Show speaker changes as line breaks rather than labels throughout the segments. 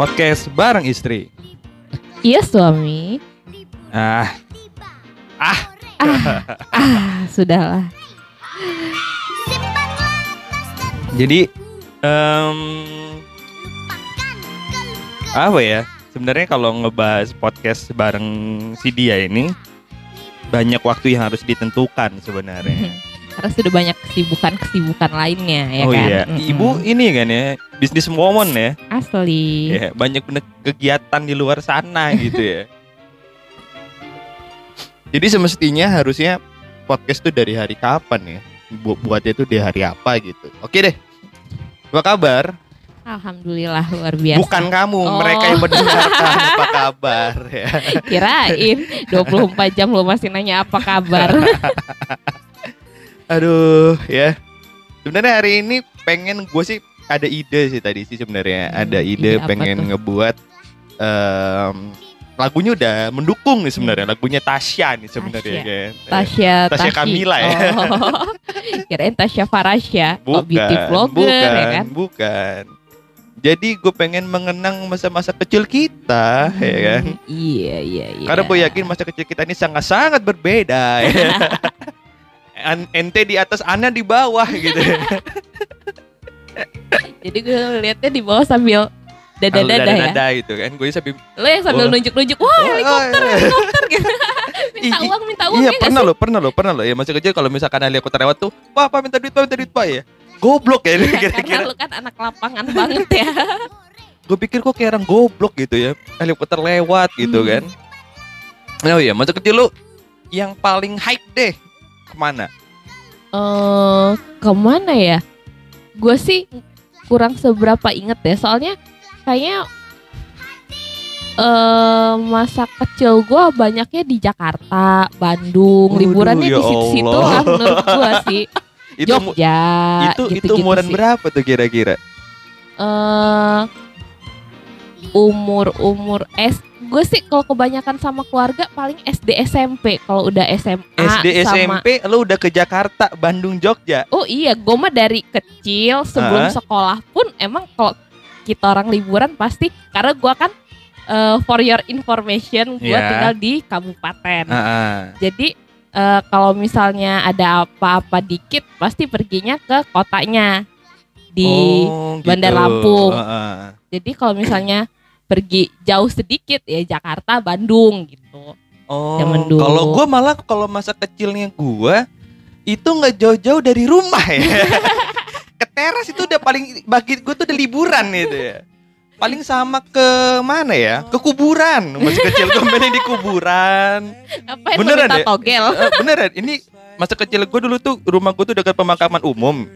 podcast bareng istri.
Iya suami.
Ah, ah,
Ah, sudahlah.
jadi em, apa ya? Sebenarnya kalau ngebahas podcast bareng si dia ini banyak waktu yang harus ditentukan sebenarnya.
Karena sudah banyak kesibukan-kesibukan lainnya ya
oh
kan.
iya,
Mm-mm.
ibu ini kan ya bisnis woman ya.
asli.
Ya, banyak kegiatan di luar sana gitu ya. Jadi semestinya harusnya podcast tuh dari hari kapan ya? Bu buatnya tuh di hari apa gitu. Oke deh. Apa kabar?
Alhamdulillah luar biasa.
Bukan kamu,
Oh.
mereka yang mendengarkan apa kabar ya.
Kirain 24 jam lo masih nanya apa kabar.
Aduh, ya. Sebenarnya hari ini pengen gue sih ada ide sih tadi sih sebenarnya.
Hmm,
Ada ide,
ide
pengen
tuh?
ngebuat em, lagunya udah mendukung nih sebenarnya. Lagunya Tasya nih sebenarnya
Tasya.
kan.
Tasya
Tasya
Tashi.
Kamila ya.
Oh. Kirain Tasya Farasya. Oh, beauty vlogger
bukan,
ya kan.
bukan. Jadi gue pengen mengenang masa-masa kecil kita, ya kan.
Hmm, Iya, iya, iya.
Karena gue yakin masa kecil kita ini sangat-sangat berbeda. ya. An- ente di atas, Ana di bawah gitu.
Jadi gue liatnya di bawah sambil dada-dada ya.
Dada gitu kan. Gue sambil
Lo yang sambil
Wah.
nunjuk-nunjuk. Wah, helikopter, helikopter gitu. minta uang, minta uang.
Iya
ya
pernah lo, pernah lo, pernah lo. Ya masa kecil kalau misalkan helikopter lewat tuh, pak, pak minta duit, pak minta duit, pak ya. Goblok ya,
Ya, karena
kira-kira.
lu kan anak lapangan banget ya.
Gue pikir kok kayak orang goblok gitu ya, helikopter lewat gitu
Hmm.
kan. Oh iya, masa kecil lu yang paling hype deh ke mana?
Eh, ke mana ya? Gue sih kurang seberapa inget ya. Soalnya kayaknya eh masa kecil gue banyaknya di Jakarta, Bandung,
Waduh,
liburannya
ya
di situ-situ lah menurut gue sih.
Itu
Jogja,
itu itu
gitu-gitu
umuran
sih.
berapa tuh kira-kira?
eh umur umur S gue sih kalau kebanyakan sama keluarga paling SD SMP kalau udah SMA
SD
sama
SMP lu udah ke Jakarta, Bandung, Jogja.
oh iya gue mah dari kecil sebelum
Ah.
sekolah pun emang kalau kita orang liburan pasti karena gue kan eh, for your information gue
Iya.
tinggal di kabupaten
Heeh.
jadi eh, kalau misalnya ada apa-apa dikit pasti perginya ke kotanya di
Oh,
Bandar Lampung.
Heeh.
Jadi kalau misalnya pergi jauh sedikit ya Jakarta, Bandung gitu.
Oh, kalau gue malah kalau masa kecilnya gue itu nggak jauh-jauh dari rumah ya. ke teras itu udah paling bagi gue tuh udah liburan gitu ya. Paling sama ke mana ya? Ke kuburan. Masih kecil gue mainnya di kuburan.
Lu
Beneran
minta
ya?
togel?
Eh, beneran, ini masa kecil gue dulu tuh rumah gue tuh dekat pemakaman umum.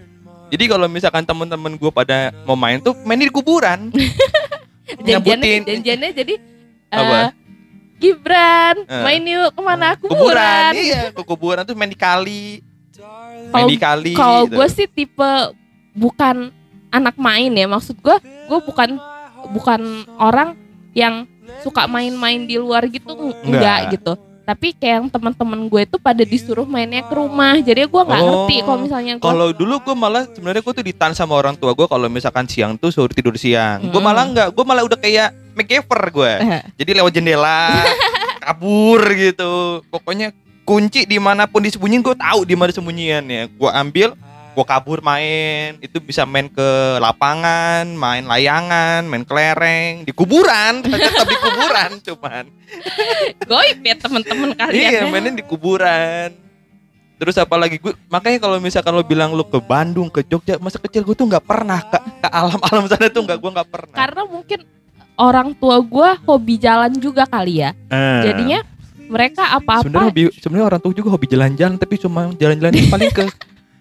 Jadi kalau misalkan teman-teman gue pada mau main tuh main di kuburan.
Janjiannya, janjiannya jadi eh,
Apa?
Gibran,
Eh.
main yuk ke mana?
kuburan.
Kuburan.
Iya, ke kuburan tuh main di kali. Main di kali.
kalau
gitu.
gue sih tipe bukan anak main ya. Maksud gue, gue bukan bukan orang yang suka main-main di luar gitu enggak,
Enggak.
gitu. Tapi kayak yang teman-teman gue tuh pada disuruh mainnya ke rumah. Jadi gue nggak
Oh,
ngerti kalau misalnya gue
Kalau dulu gue malah sebenarnya gue tuh ditahan sama orang tua gue kalau misalkan siang tuh suruh tidur siang. Gue
Hmm.
malah enggak, gue malah udah kayak MacGyver gue.
Eh.
Jadi lewat jendela, kabur gitu. Pokoknya kunci di mana pun disembunyiin gue tahu di mana sembunyiannya. Gue ambil, gue kabur main. Itu bisa main ke lapangan, main layangan, main kelereng, di kuburan. Tetap di kuburan cuman.
goib ya teman-teman kalian.
Iya,
ya.
mainin di kuburan. Terus apalagi gue makanya kalau misalkan lo bilang lo ke Bandung, ke Jogja, masa kecil gue tuh nggak pernah ke, ke alam-alam sana tuh nggak gue nggak pernah.
Karena mungkin orang tua gue hobi jalan juga kali ya.
Eh,
Jadinya mereka
sebenarnya
apa-apa
hobi sebenarnya orang tua juga hobi jalan-jalan tapi cuma jalan-jalan paling ke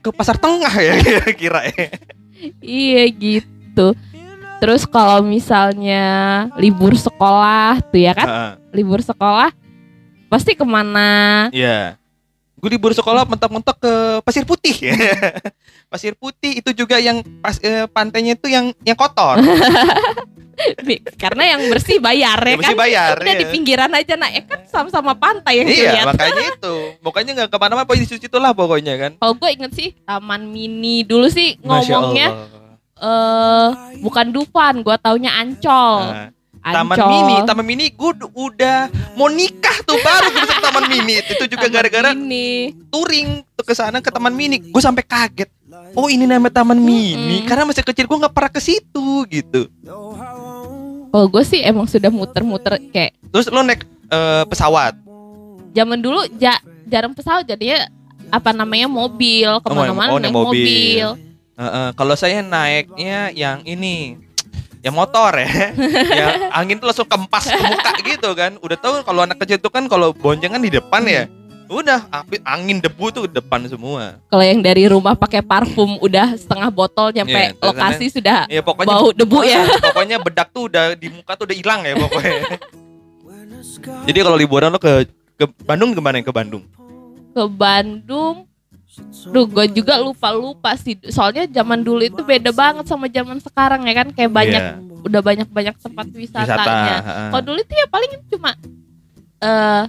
ke pasar tengah ya kira-kira ya.
iya gitu. Terus kalau misalnya libur sekolah tuh ya kan,
Heeh,
libur sekolah pasti ke mana?
Iya. Gue libur sekolah mentok-mentok ke Pasir Putih. Pasir Putih itu juga yang pas eh, pantainya itu yang yang kotor.
Karena yang bersih bayar ya
Ya,
kan.
bayar.
Udah
iya.
di pinggiran aja nah, eh kan sama-sama pantai yang
Iya,
dilihat.
makanya itu. Pokoknya nggak ke mana-mana, pokoknya di situ lah pokoknya kan.
Kalau gue inget sih Taman Mini dulu sih ngomongnya eh bukan Dufan, gua taunya Ancol.
Nah, Taman
Ancol.
Mini, Taman Mini gue udah mau nikah tuh baru gue bisa Taman Mini. Itu juga
Taman
gara-gara touring tuh ke sana ke Taman Mini. Gue sampai kaget. Oh ini nama Taman Mini
Mm-mm.
karena masih kecil gue nggak pernah ke situ gitu.
Kalau gue sih emang sudah muter-muter kayak
Terus lo naik eh, pesawat.
zaman dulu ja, jarang pesawat jadinya apa namanya mobil ke mana-mana
oh, naik
naik
mobil.
mobil.
Eh, eh, kalau saya naiknya yang ini yang motor ya yang angin tuh langsung kempas ke muka gitu kan udah tahu kalau anak kecil tuh kan kalau boncengan di depan ya udah api angin debu tuh depan semua
Kalau yang dari rumah pakai parfum udah setengah botol nyampe
Iya, terus
lokasi sudah
ya pokoknya
bau debu ya.
pokoknya bedak tuh udah di muka tuh udah hilang ya pokoknya jadi kalau liburan lo ke ke Bandung ke mana ke Bandung
ke Bandung. Duh, gue juga lupa-lupa sih. Soalnya zaman dulu itu beda banget sama zaman sekarang ya kan. Kayak banyak,
Iya,
udah banyak-banyak tempat
wisata
wisatanya.
heeh.
Kalau dulu itu ya paling cuma eh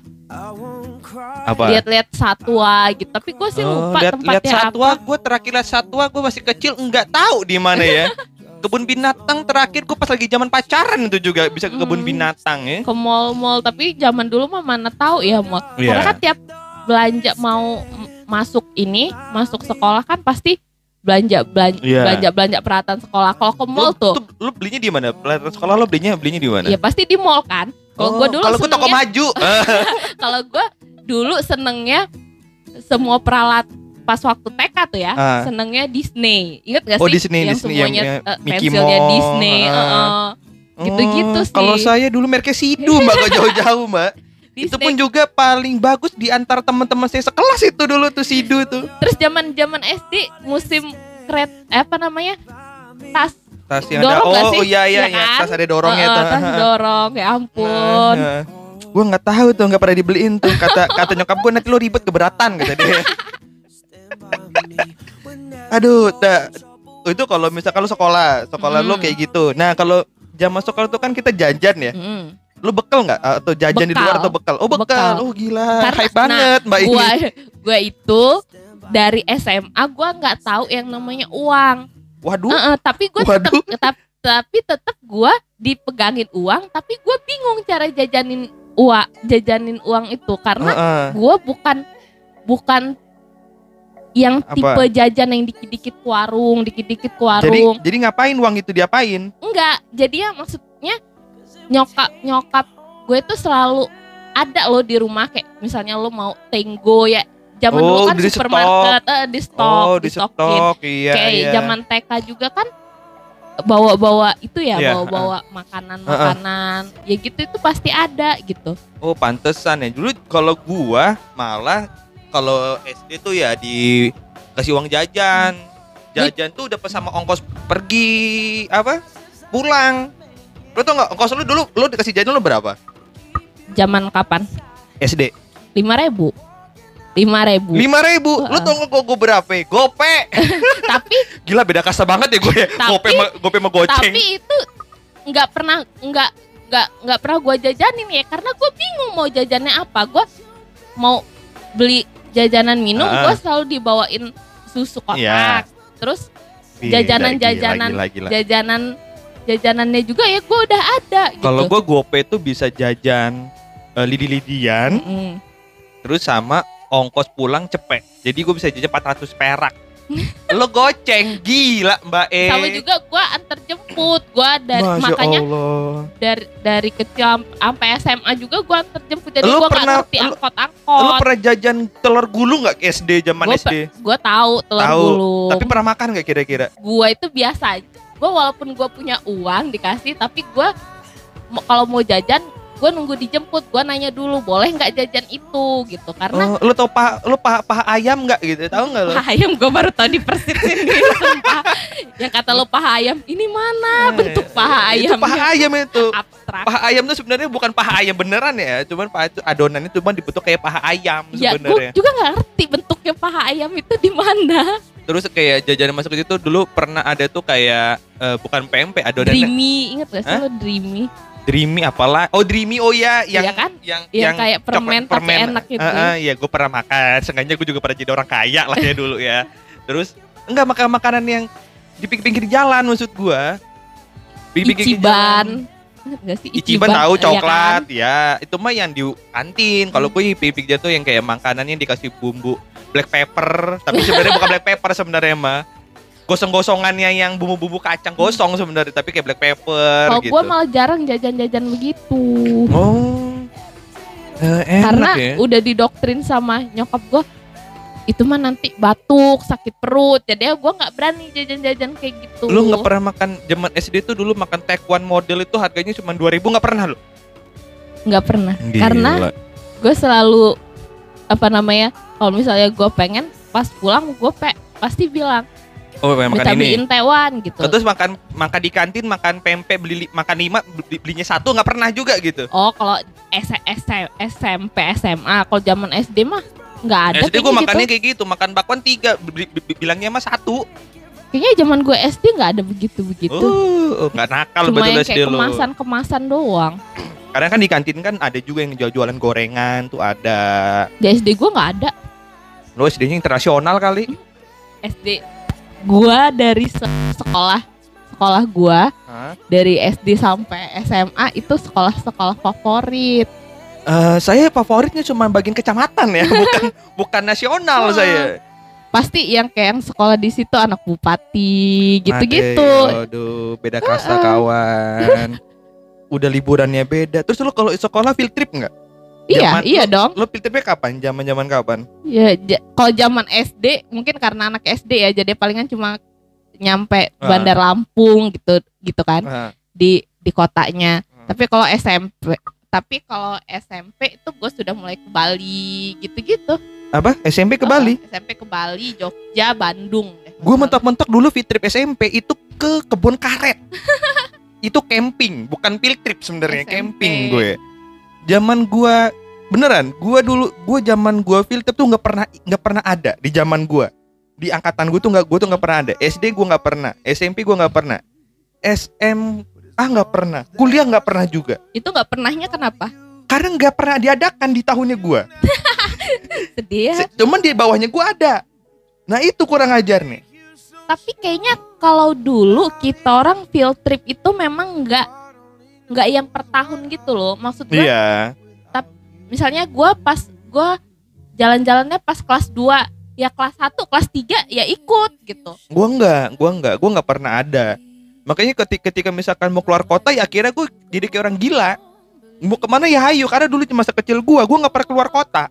apa
lihat-lihat satwa gitu. Tapi gue sih
Oh,
lupa
lihat lihat
tempatnya
satwa
apa.
gue terakhir lihat satwa gue masih kecil nggak tahu di mana ya kebun binatang terakhir gue pas lagi zaman pacaran itu juga bisa ke kebun
Hmm.
binatang ya
Ke mall-mall. Tapi zaman dulu mah mana tahu ya mall.
Iya.
Karena kan tiap belanja mau masuk ini, masuk sekolah kan pasti belanja belanja
Iya.
belanja belanja peralatan sekolah. Kalau ke mall
Lu-
tuh,
lu belinya di mana Peralatan sekolah lo belinya belinya di mana
ya pasti di mall kan. Kalau
Oh,
gue dulu
kalau gue toko maju
kalau gue dulu senengnya semua peralat pas waktu TK tuh ya
Ah.
senengnya Disney inget gak
Oh,
sih
Disney,
yang
Disney,
semuanya
yang,
eh,
Mickey
pensilnya
Mouse,
Disney
ah.
heeh. Gitu-gitu
Oh,
sih.
kalau saya dulu mereknya Sidu mbak gak jauh-jauh mbak itu
Disney.
pun juga paling bagus di antara teman-teman saya sekelas itu dulu tuh Sidu tuh
terus zaman zaman SD musim kret eh, apa namanya tas
tas yang ada
Dorong nggak
oh
sih?
iya iya
Iya
iya
kan?
tas ada dorongnya
Heeh,
tuh
tas dorong ya ampun.
Gue nggak tahu tuh nggak pernah dibeliin tuh. Kata kata nyokap gue nanti lo ribet keberatan kata dia. Aduh dah itu kalau misalkan lo sekolah sekolah lo
Hmm.
kayak gitu. Nah kalau zaman sekolah tuh kan kita jajan ya.
Mm.
lo bekal nggak? Atau jajan di
Bekal.
luar atau bekal oh bekal,
Bekal.
oh gila.
Karena-
hype banget mbak ini.
gua gua itu dari SMA gua nggak tahu yang namanya uang
waduh
Heeh, tapi gue tetap tetap tapi tetap gue dipegangin uang tapi gue bingung cara jajanin uang jajanin uang itu karena
Heeh.
gue bukan bukan yang
Apa?
tipe jajan yang dikit-dikit ke warung dikit-dikit ke
jadi
warung
jadi ngapain uang itu diapain
enggak jadi ya maksudnya nyokap nyokap gue tuh selalu ada loh di rumah kayak misalnya lo mau tenggo ya zaman
Oh,
dulu kan
di
supermarket eh, di stok
oh di stok iya
kayak
iya.
zaman TK juga kan bawa-bawa itu ya
Iya,
bawa-bawa makanan-makanan. Ya gitu itu pasti ada gitu.
Oh pantesan ya. Dulu kalau gua malah kalau SD tuh ya dikasih uang jajan. Jajan tuh udah sama ongkos pergi apa pulang. Lo tau nggak ongkos lu dulu lo dikasih jajan lo berapa?
Zaman kapan?
SD
lima ribu lima ribu.
Lima ribu? Lo
Heeh.
tau nggak gue berapa gope.
Tapi
gila beda kasta banget ya gue ya.
Tapi-
gope ma, gope sama goceng.
tapi itu nggak pernah nggak nggak nggak pernah gue jajanin ya. Karena gue bingung mau jajannya apa. Gue mau beli jajanan minum
Ah.
gue selalu dibawain susu kotak.
Iya.
terus jajanan-jajanan
gila, gila, gila.
jajanan jajanannya juga ya gue udah ada gitu.
Kalau gue gope tuh bisa jajan eh, lidi-lidian.
Mm-mm.
terus sama ongkos pulang cepet. Jadi gue bisa jajan 400 perak. Lo goceng gila mbak E.
Sama juga gue antar jemput. Gue dari
Masya
makanya
Allah.
dari dari kecil am- sampai SMA juga gue antar jemput. Jadi gue
pernah-
ngerti
lu-
angkot
lo
angkot
pernah jajan telur gulung nggak ke SD zaman
Gua
SD
gue tahu telur
Tahu,
gulung.
tapi pernah makan nggak kira-kira?
Gue itu biasa aja. Gue walaupun gue punya uang dikasih tapi gue kalau mau jajan gue nunggu dijemput gue nanya dulu boleh nggak jajan itu? Gitu karena
oh, lo tau paha lo paha, paha ayam nggak gitu? Tahu nggak lo
paha ayam gue baru tahu di persit sini sumpah. Yang kata lo paha ayam ini mana bentuk paha
Eh,
ayam?
itu paha ayam itu.
Abstrak.
Paha ayam tuh sebenarnya bukan paha ayam beneran ya cuman paha itu adonannya cuma dibentuk kayak paha ayam
ya gue
sebenarnya.
juga nggak ngerti bentuknya paha ayam itu di mana.
Terus kayak jajanan masuk ke situ dulu pernah ada tuh kayak eh, bukan pempek adonannya.
Dreamy inget gak sih
Hah?
lo dreamy
Dreamy apalah? Oh Dreamy oh ya yang
Iya kan?
yang
Yang kayak permen
coklat
tapi enak gitu.
Heeh, iya gue pernah makan. Sengaja gue juga pernah jadi orang kaya lah ya dulu ya. Terus enggak makan makanan yang di pinggir jalan maksud jalan.
Ichiban. Enggak sih
Ichiban tahu
ya
coklat
kan?
ya, itu mah yang di kantin. Kalau gue pipik dia tuh yang kayak makanannya dikasih bumbu black pepper, tapi sebenarnya bukan black pepper sebenarnya mah. Gosong-gosongannya yang bumbu-bumbu kacang gosong sebenarnya, tapi kayak black pepper
Kalau
gitu.
gue malah jarang jajan-jajan begitu.
Oh. Eh, enak
Karena
ya.
udah didoktrin sama nyokap gue itu mah nanti batuk, sakit perut. Jadi ya gue nggak berani jajan-jajan kayak gitu.
Lu nggak pernah makan zaman SD tuh dulu makan Taekwon model itu harganya cuma 2000 nggak pernah lu?
Nggak pernah. Karena gue selalu apa namanya kalau misalnya gue pengen pas pulang gue pe pasti bilang
oh makan ini.
tewan gitu.
Terus makan makan di kantin makan pempek beli li- makan lima beli, belinya satu nggak pernah juga gitu.
Oh kalau S S SMP SMA kalau zaman SD mah nggak ada.
SD gue
kayaknya
makannya
gitu.
kayak gitu makan bakwan tiga beli- bilangnya mah satu.
Kayaknya zaman gue SD nggak ada begitu begitu.
Oh, nggak nakal
Cuma
betul SD
kayak
lu.
kemasan-kemasan doang.
Karena kan di kantin kan ada juga yang jual-jualan gorengan tuh ada.
Di SD gue nggak ada.
Lo SD-nya internasional kali.
SD gua dari se- sekolah sekolah gua
Hah?
dari SD sampai SMA itu sekolah-sekolah favorit.
Eh, saya favoritnya cuma bagian kecamatan ya, bukan bukan nasional saya.
Pasti yang kayak yang sekolah di situ anak bupati gitu-gitu.
Aduh, beda kasta kawan. Udah liburannya beda. Terus lu kalau sekolah field trip nggak?
Iya,
Zaman
iya
lu-
dong.
Lu field tripnya kapan? Zaman-zaman kapan?
Ya, ja- kalau zaman SD mungkin karena anak SD ya jadi palingan cuma nyampe
Ah.
Bandar Lampung gitu gitu kan
Nah,
di di kotanya.
Hmm.
Tapi kalau SMP tapi kalau SMP itu gue sudah mulai ke Bali gitu-gitu.
apa? SMP ke
Oh,
Bali?
SMP ke Bali, Jogja, Bandung.
Gue mentok-mentok dulu field trip SMP itu ke kebun karet. itu camping, bukan field trip sebenarnya, camping gue. Zaman gua beneran, gua dulu gua zaman gua trip tuh nggak pernah nggak pernah ada di zaman gua. Di angkatan gue tuh nggak gua tuh nggak pernah ada. SD gua nggak pernah, SMP gua nggak pernah. SM ah nggak pernah, kuliah nggak pernah juga.
Itu nggak pernahnya kenapa?
Karena nggak pernah diadakan di tahunnya gua.
Sedih ya.
Cuman di bawahnya gua ada. Nah itu kurang ajar nih.
Tapi kayaknya kalau dulu kita orang field trip itu memang nggak nggak yang per tahun gitu loh. Maksud gue
Iya.
misalnya gue pas gue jalan-jalannya pas kelas 2 ya kelas 1 kelas 3 ya ikut gitu
Gua enggak, gua enggak, gua enggak pernah ada. Makanya ketika, ketika misalkan mau keluar kota ya akhirnya gue jadi kayak orang gila. Mau ke mana ya hayu karena dulu masa kecil gua, gua nggak pernah keluar kota,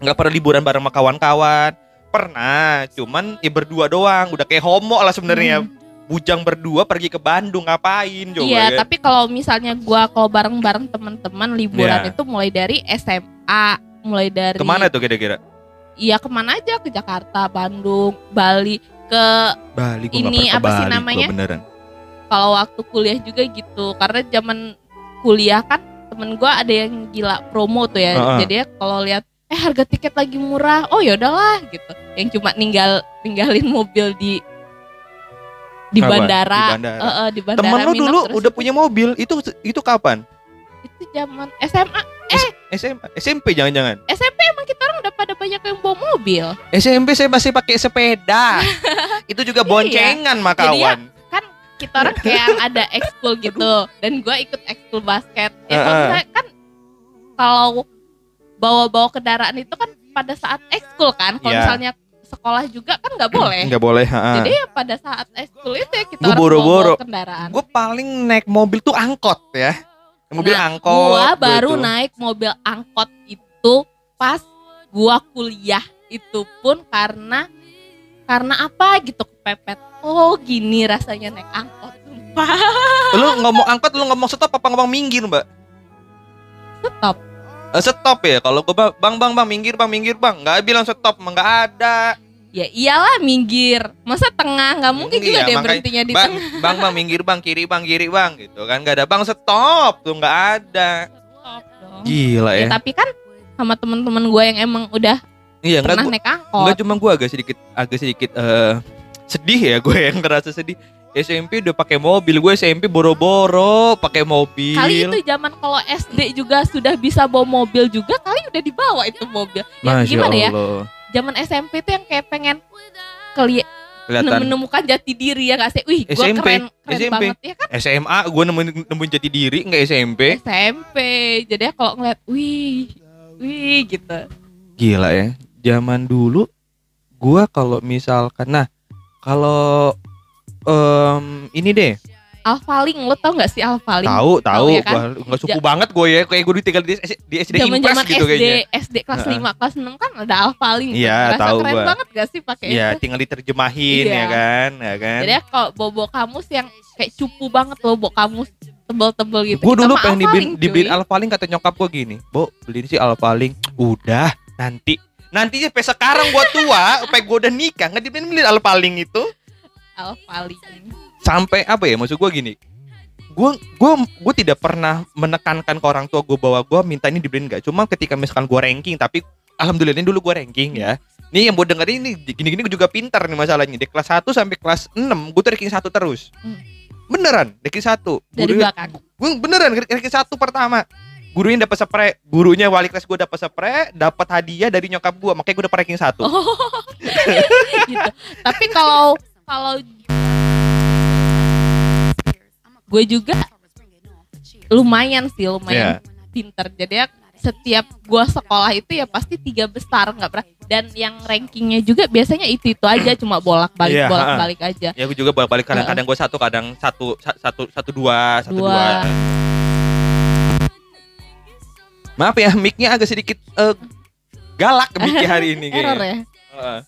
nggak pernah liburan bareng sama kawan-kawan. Pernah, cuman ya berdua doang, udah kayak homo lah sebenarnya.
hmm.
Bujang berdua pergi ke Bandung ngapain coba
iya
ya?
tapi kalau misalnya gue kalau bareng-bareng teman-teman liburan
Iya.
itu mulai dari SMA mulai dari
Ke mana tuh kira-kira?
iya ke mana aja ke Jakarta Bandung Bali ke
Bali, gua
Ini
ke
apa sih
Bali, gua
namanya?
beneran.
kalau waktu kuliah juga gitu karena zaman kuliah kan temen gue ada yang gila promo tuh ya
Heeh.
jadi ya kalau lihat eh harga tiket lagi murah oh ya udahlah gitu yang cuma ninggal ninggalin mobil di di
Apa?
bandara,
Di bandara.
Eh, eh, di bandara
Temen lu dulu
terus
udah punya mobil, itu itu kapan?
itu zaman SMA
SMA, SMP jangan-jangan?
SMP emang kita orang udah pada banyak yang bawa mobil
SMP saya masih pakai sepeda. itu juga
Iya.
boncengan mah
Jadi ya,
kawan.
kita orang kayak ada ekskul gitu dan gue ikut ekskul basket ya
Heeh.
misalnya kan kalau bawa-bawa kendaraan itu kan pada saat ekskul kan kalau
Iya.
misalnya sekolah juga kan nggak boleh
Enggak boleh, ha.
jadi ya pada saat ekskul itu ya kita
Gua
orang
boro-boro.
kendaraan
gue paling naik mobil tuh angkot ya. Mobil
Nah,
angkot.
gua
gua
baru
itu.
naik mobil angkot itu pas gua kuliah itu pun karena karena apa gitu kepepet oh gini rasanya naik angkot sumpah
Lu ngomong angkot, lu ngomong stop apa ngomong minggir, Mbak?
stop
Eh, stop ya. Kalau gua bang, bang, bang, minggir, bang, minggir, bang. Nggak bilang stop, mah nggak ada.
Ya iyalah minggir. Masa tengah? Nggak mungkin juga
Iya,
dia
makanya-
berhentinya di
Bang,
tengah.
bang, bang, minggir, bang, kiri, bang, kiri, bang, gitu kan. Nggak ada bang, stop tuh nggak ada.
Stop dong.
Gila
Ya,
ya.
tapi kan sama teman-teman gue yang emang udah
Iya,
pernah
gua,
naik angkot.
nggak cuma gua agak sedikit, agak sedikit eh sedih ya gue yang ngerasa sedih. SMP udah pakai mobil, gue SMP boro-boro pakai mobil.
Kali itu zaman kalau SD juga sudah bisa bawa mobil juga, kali udah dibawa itu mobil. Ya
Masya
gimana ya?
Allah.
Zaman SMP tuh yang kayak pengen keli
kelihatan
menemukan jati diri ya nggak sih? Wih, gue keren, keren
SMP.
banget ya kan
SMA gue nemuin nemuin jati diri nggak SMP
SMP. Jadi ya kalau ngeliat, wih, wih gitu.
gila ya zaman dulu gue kalau misalkan nah kalau em, ini deh
Alfaling, lo tau nggak sih Alfaling?
tahu tahu
ya kan?
Nggak suku banget gue ya kayak gue dulu tinggal di, di SD
Zaman
Impres
zaman
gitu
SD,
kayaknya
SD kelas
Heeh.
5, kelas 6 kan ada Alfaling.
Iya, tahu
keren
gua.
banget gak sih pakai
Iya,
itu?
tinggal diterjemahin
Iya.
ya kan, ya kan.
Jadi ya kalau bobo kamus yang kayak cupu banget loh, bobo kamus tebel-tebel gitu.
gue dulu pengen dibeliin,
cuy.
Alfaling kata nyokap gue gini, "Bo, beliin sih Alfaling." Udah, nanti nanti sampai sekarang gue tua, sampai gue udah nikah nggak dibeliin beliin Alfaling itu.
Alfaling.
Sampai apa ya maksud gue gini. Gue gue gue tidak pernah menekankan ke orang tua gue bahwa gue minta ini dibeliin nggak. Cuma ketika misalkan gue ranking, tapi alhamdulillah ini dulu gue ranking ya. Nih yang buat dengerin ini gini-gini gue juga pintar nih masalahnya. Di kelas 1 sampai kelas 6 gue tuh ranking satu terus.
Hmm.
Beneran, ranking satu.
Dari
Guru-
belakang.
gue beneran ranking satu pertama gurunya dapat spray gurunya wali kelas gue dapat spray dapat hadiah dari nyokap gue makanya gue dapat ranking satu
Oh, gitu. Tapi kalau kalau gue juga lumayan sih, lumayan pinter. Jadi ya setiap gue sekolah itu ya pasti tiga besar nggak pernah. Dan yang rankingnya juga biasanya itu itu aja, cuma bolak balik
Iya,
bolak balik aja.
ya gue juga bolak balik kadang-kadang gue satu kadang satu sa- satu satu dua satu
Dua.
dua maaf ya micnya agak sedikit eh, galak micnya hari ini kayaknya.
Error ya.
Heeh.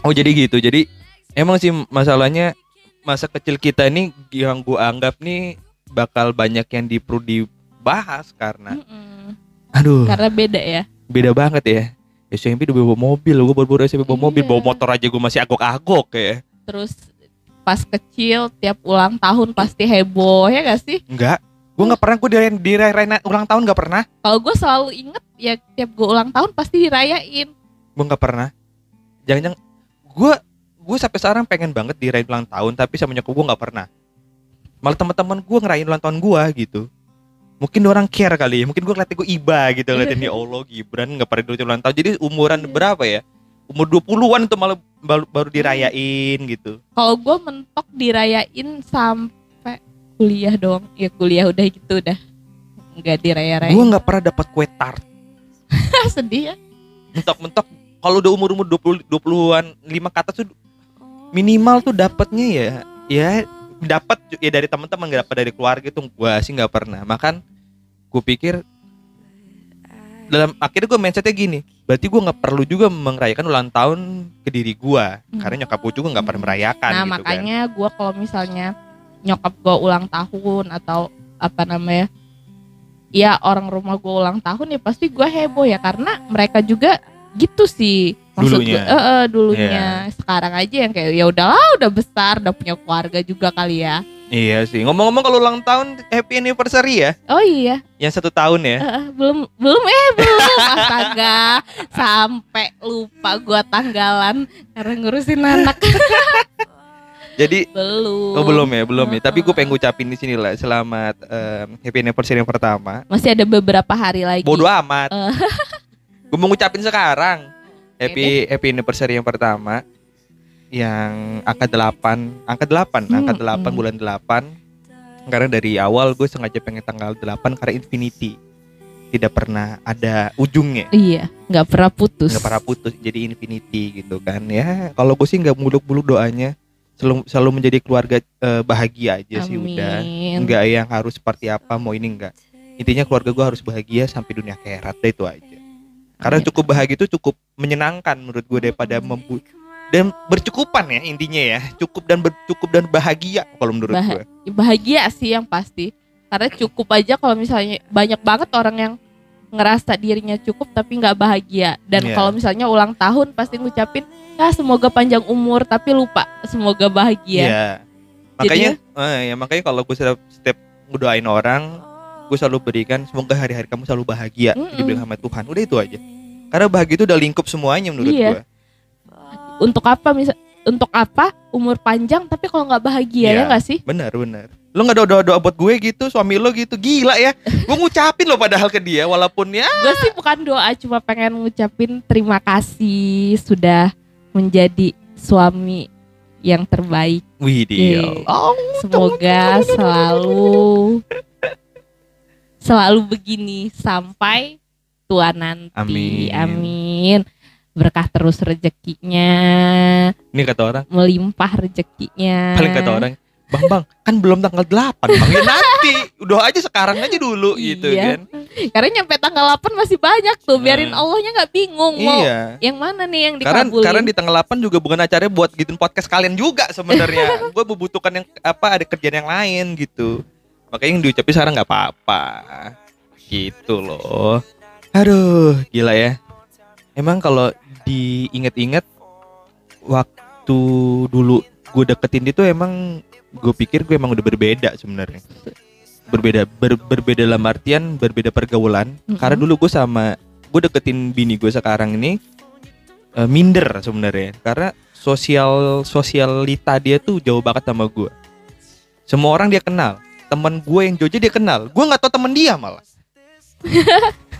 Oh jadi gitu. Jadi emang sih masalahnya masa kecil kita ini yang gua anggap nih bakal banyak yang di perlu dibahas karena
Mm-mm.
aduh
Karena beda ya.
beda banget ya. SMP udah bawa mobil, gua baru-baru SMP bawa mobil,
Iya.
bawa motor aja gua masih agok-agok ya.
Terus pas kecil tiap ulang tahun pasti heboh ya gak sih?
Enggak, gua nggak pernah gua dirayain, dirayain ulang tahun nggak pernah.
Kalau gue selalu inget ya tiap gue ulang tahun pasti dirayain.
Gua nggak pernah. Jangan-jangan gua gua sampai sekarang pengen banget dirayain ulang tahun tapi sama nyokap gua nggak pernah. Malah teman-teman gua ngerayain ulang tahun gua gitu. Mungkin orang care kali ya, mungkin gua ngeliatnya gua iba gitu ngeliatin ya Allah Gibran nggak pernah dirayain ulang tahun. Jadi umuran
Iya.
berapa ya? Umur 20-an itu malah baru, baru dirayain gitu.
Kalau gue mentok dirayain sampai kuliah dong. Ya kuliah udah gitu udah nggak diraya-rayain.
Gua nggak pernah dapat kue tart.
sedih ya.
Mentok-mentok kalau udah umur-umur 20 20-an 5 ke atas tuh minimal tuh dapatnya ya ya dapat ya dari teman-teman nggak dapat dari keluarga tuh gua sih nggak pernah makan gue pikir dalam akhirnya gue mindsetnya gini berarti gue nggak perlu juga merayakan ulang tahun ke diri gue
Hmm.
karena nyokap gue juga nggak pernah merayakan
Nah
gitu
makanya gue kalau misalnya nyokap gue ulang tahun atau apa namanya ya orang rumah gue ulang tahun ya pasti gue heboh ya karena mereka juga gitu sih maksud
Dulunya.
gue eh, eh, dulunya.
Iya.
sekarang aja yang kayak ya udahlah udah besar udah punya keluarga juga kali ya.
Iya sih ngomong-ngomong kalau ulang tahun happy anniversary ya?
Oh iya.
Yang satu tahun ya?
Eh, eh, belum belum eh belum. Astaga sampai lupa gue tanggalan karena ngurusin anak.
Jadi
belum.
oh belum ya belum ya. Tapi gue pengen ngucapin di sini lah selamat em, happy anniversary yang pertama.
Masih ada beberapa hari lagi.
Bodoh amat. Gue mau ngucapin sekarang. Happy happy anniversary yang pertama yang angka 8, angka 8,
Hmm,
angka 8
hmm.
bulan 8. Karena dari awal gue sengaja pengen tanggal 8 karena infinity. Tidak pernah ada ujungnya.
Iya, nggak pernah putus.
Nggak pernah putus jadi infinity gitu kan. Ya, kalau gue sih nggak muluk-muluk doanya. Selalu selalu menjadi keluarga eh, bahagia aja sih udah.
Amin.
Enggak yang harus seperti apa mau ini enggak. Intinya keluarga gue harus bahagia sampai dunia akhirat deh itu aja. Karena
Amin.
cukup bahagia itu cukup menyenangkan menurut gue daripada membu dan bercukupan ya intinya ya cukup dan bercukup dan bahagia kalau menurut
Bah-
gue.
Bahagia sih yang pasti. Karena cukup aja kalau misalnya banyak banget orang yang ngerasa dirinya cukup tapi nggak bahagia. Dan
Iya.
kalau misalnya ulang tahun pasti ngucapin ya semoga panjang umur tapi lupa semoga bahagia.
Iya. Makanya eh, ya makanya kalau gue setiap, setiap ngedoain orang gue selalu berikan semoga hari-hari kamu selalu bahagia
Mm-mm.
diberi sama Tuhan. Udah itu aja. Karena bahagia itu udah lingkup semuanya menurut
Iya.
gue.
Untuk apa misal untuk apa umur panjang tapi kalau nggak bahagia
Iya.
ya nggak sih?
Benar benar. Lo nggak doa doa buat gue gitu, suami lo gitu, gila ya. gue ngucapin lo padahal ke dia, walaupun ya
Gue sih bukan doa cuma pengen ngucapin terima kasih sudah menjadi suami yang terbaik.
Wih dia.
Oke.
Oh,
Semoga selalu selalu begini sampai tua nanti.
Amin.
Amin. Berkah terus rezekinya,
ini kata orang,
melimpah rezekinya.
paling kata orang, Bang Bang, kan belum tanggal 8 Bang. Ya nanti, udah aja sekarang aja dulu gitu
Iya.
kan.
Karena nyampe tanggal 8 masih banyak tuh. Biarin
Nah.
Allahnya nggak bingung mau
Iya.
yang mana nih yang
Karena
dikabulin.
karena di tanggal 8 juga bukan acaranya buat gituin podcast kalian juga sebenarnya. gue membutuhkan yang apa ada kerjaan yang lain gitu. Makanya yang diucapin sekarang nggak apa-apa. Gitu loh. Aduh, gila ya. Emang kalau diinget-inget waktu dulu gue deketin dia tuh emang gue pikir gue emang udah berbeda sebenarnya. Berbeda ber- berbeda dalam artian berbeda pergaulan.
Mhm.
Karena dulu gue sama gue deketin bini gue sekarang ini eh, minder sebenarnya karena sosial sosialita dia tuh jauh banget sama gue semua orang dia kenal teman gue yang Jogja dia kenal. Gue nggak tahu teman dia malah.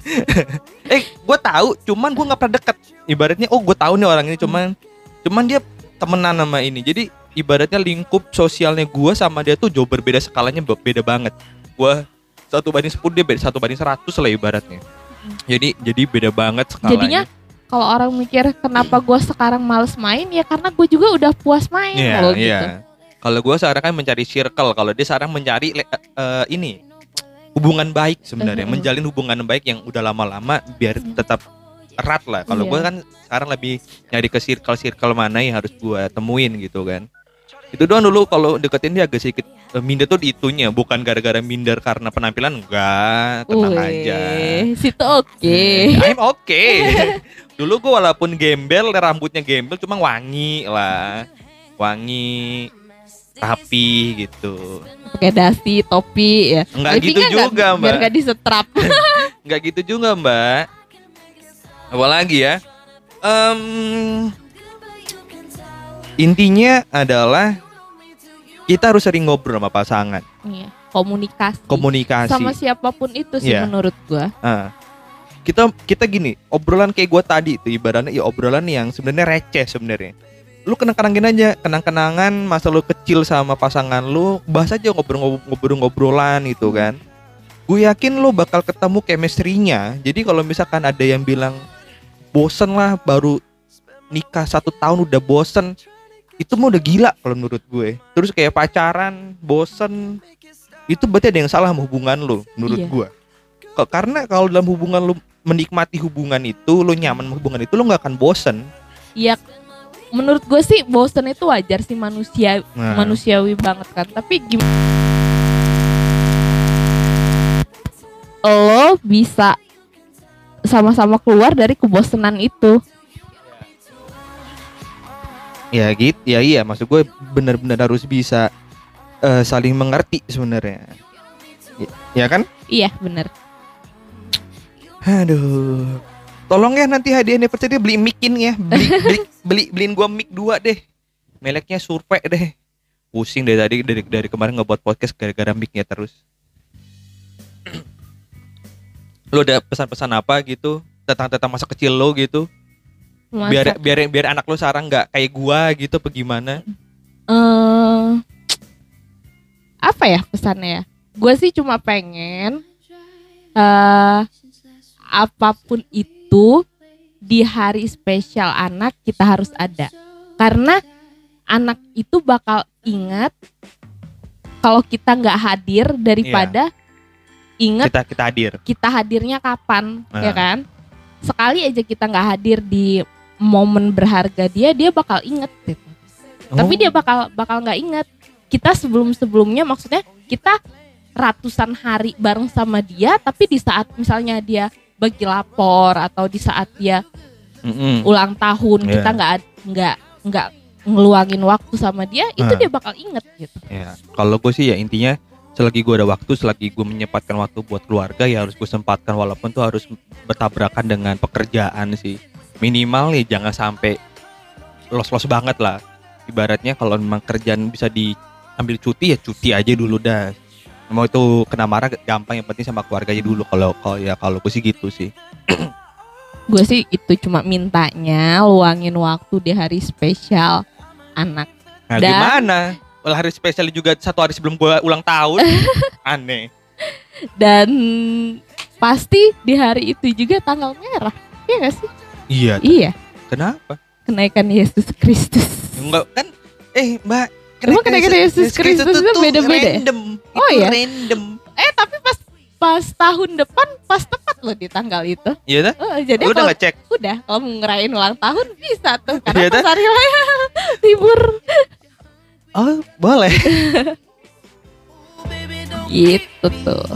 Eh gue tahu cuman gue nggak pernah deket. Ibaratnya oh gue tahu nih orang ini cuman cuman dia temenan sama ini. Jadi ibaratnya lingkup sosialnya gue sama dia tuh jauh berbeda skalanya be- beda banget. Gue satu banding 10 dia beda satu banding 100 lah ibaratnya. Jadi jadi beda banget skalanya.
Jadinya kalau orang mikir kenapa gue sekarang males main ya karena gue juga udah puas main
Iya,
loh
iya.
gitu.
Kalau gue sekarang kan mencari circle, kalau dia sekarang mencari eh, ini hubungan baik sebenarnya,
Mhm.
menjalin hubungan baik yang udah lama-lama biar tetap erat lah. Kalau
Iya.
gue kan sekarang lebih nyari ke circle-circle mana yang harus gue temuin gitu kan. Itu doang dulu kalau deketin dia agak sedikit eh, minder tuh itunya, bukan gara-gara minder karena penampilan enggak, tenang
Wih,
aja.
Situ oke.
I'm okay. Dulu gue walaupun gembel, rambutnya gembel cuma wangi lah. Wangi rapi gitu.
Pakai dasi, topi ya.
Enggak gitu juga,
nggak- Biar
Mbak.
gak disetrap.
Enggak gitu juga, Mbak. Apa lagi ya? Em, intinya adalah kita harus sering ngobrol sama pasangan,
Iya, komunikasi.
komunikasi.
Sama siapa pun itu sih
Iya.
menurut gua.
Ah. kita kita gini obrolan kayak gue tadi itu ibaratnya ya obrolan yang sebenarnya receh sebenarnya lu kenang-kenangin aja kenang-kenangan masa lu kecil sama pasangan lu bahas aja ngobrol-ngobrol-ngobrolan gitu kan. Gue yakin lu bakal ketemu chemistry-nya. Jadi kalau misalkan ada yang bilang bosen lah baru nikah satu tahun udah bosen itu mah udah gila kalau menurut gue. Terus kayak pacaran bosen itu berarti ada yang salah sama hubungan lu menurut
Iya.
gue karena kalau dalam hubungan lu menikmati hubungan itu lu nyaman sama hubungan itu lu nggak akan bosen.
Iya, menurut gue sih bosen itu wajar sih manusia
Nah.
manusiawi banget kan. Tapi gimana? Lo bisa sama-sama keluar dari kebosanan itu.
ya gitu ya iya maksud gue benar-benar harus bisa eh, saling mengerti sebenarnya Y- ya kan
Iya bener.
aduh tolong ya nanti hadiah anniversary beli micin ya. Beli beli beli beliin gua mic dua deh. Meleknya survei deh. Pusing dari tadi dari dari kemarin ngebuat podcast gara-gara micnya terus. Lo ada pesan-pesan apa gitu? Tentang tentang masa kecil lo gitu?
Masa,
biar biar biar anak lo sekarang nggak kayak gua gitu apa gimana?
Eh, apa ya pesannya ya? Gue sih cuma pengen eh apa pun itu di hari spesial anak kita harus ada. Karena anak itu bakal ingat kalau kita nggak hadir daripada ingat
kita kita hadir
kita hadirnya kapan,
Nah.
ya kan? Sekali aja kita nggak hadir di momen berharga dia, dia bakal inget gitu. Tapi
Oh.
dia bakal bakal nggak inget. Kita sebelum sebelumnya maksudnya kita ratusan hari bareng sama dia, tapi di saat misalnya dia bagi lapor atau di saat dia
Mm-mm.
ulang tahun
Iya.
kita nggak nggak nggak ngeluangin waktu sama dia, itu
Nah.
dia bakal inget gitu.
Ya, kalau gue sih ya intinya selagi gue ada waktu, selagi gue menyempatkan waktu buat keluarga ya harus gue sempatkan walaupun tuh harus bertabrakan dengan pekerjaan sih. Minimal nih jangan sampai los-los banget lah. Ibaratnya kalau memang kerjaan bisa diambil cuti ya cuti aja dulu dah. Mau itu kena marah gampang yang penting sama keluarganya dulu kalau kalau ya kalau gue sih gitu sih.
gue sih itu cuma mintanya luangin waktu di hari spesial anak
Nah,
Dan-
gimana? Well, hari spesial juga satu hari sebelum gua ulang tahun. Aneh.
dan pasti di hari itu juga tanggal merah iya gak sih
Iya.
iya
Kenapa?
kenaikan Yesus Kristus
Enggak kan eh Mbak
Emang kenaikan Yesus Kristus itu
tuh
beda-beda ya?
Random.
Oh,
Itu
iya?
Random.
eh tapi pas pas tahun depan pas tepat loh di tanggal itu
Iya dah.
Oh, jadi
Lu udah
kalau
ngecek?
udah kalau mau ngerayain ulang tahun bisa tuh karena
Iya
pas
dah.
hari raya libur
Oh, boleh.
gitu tuh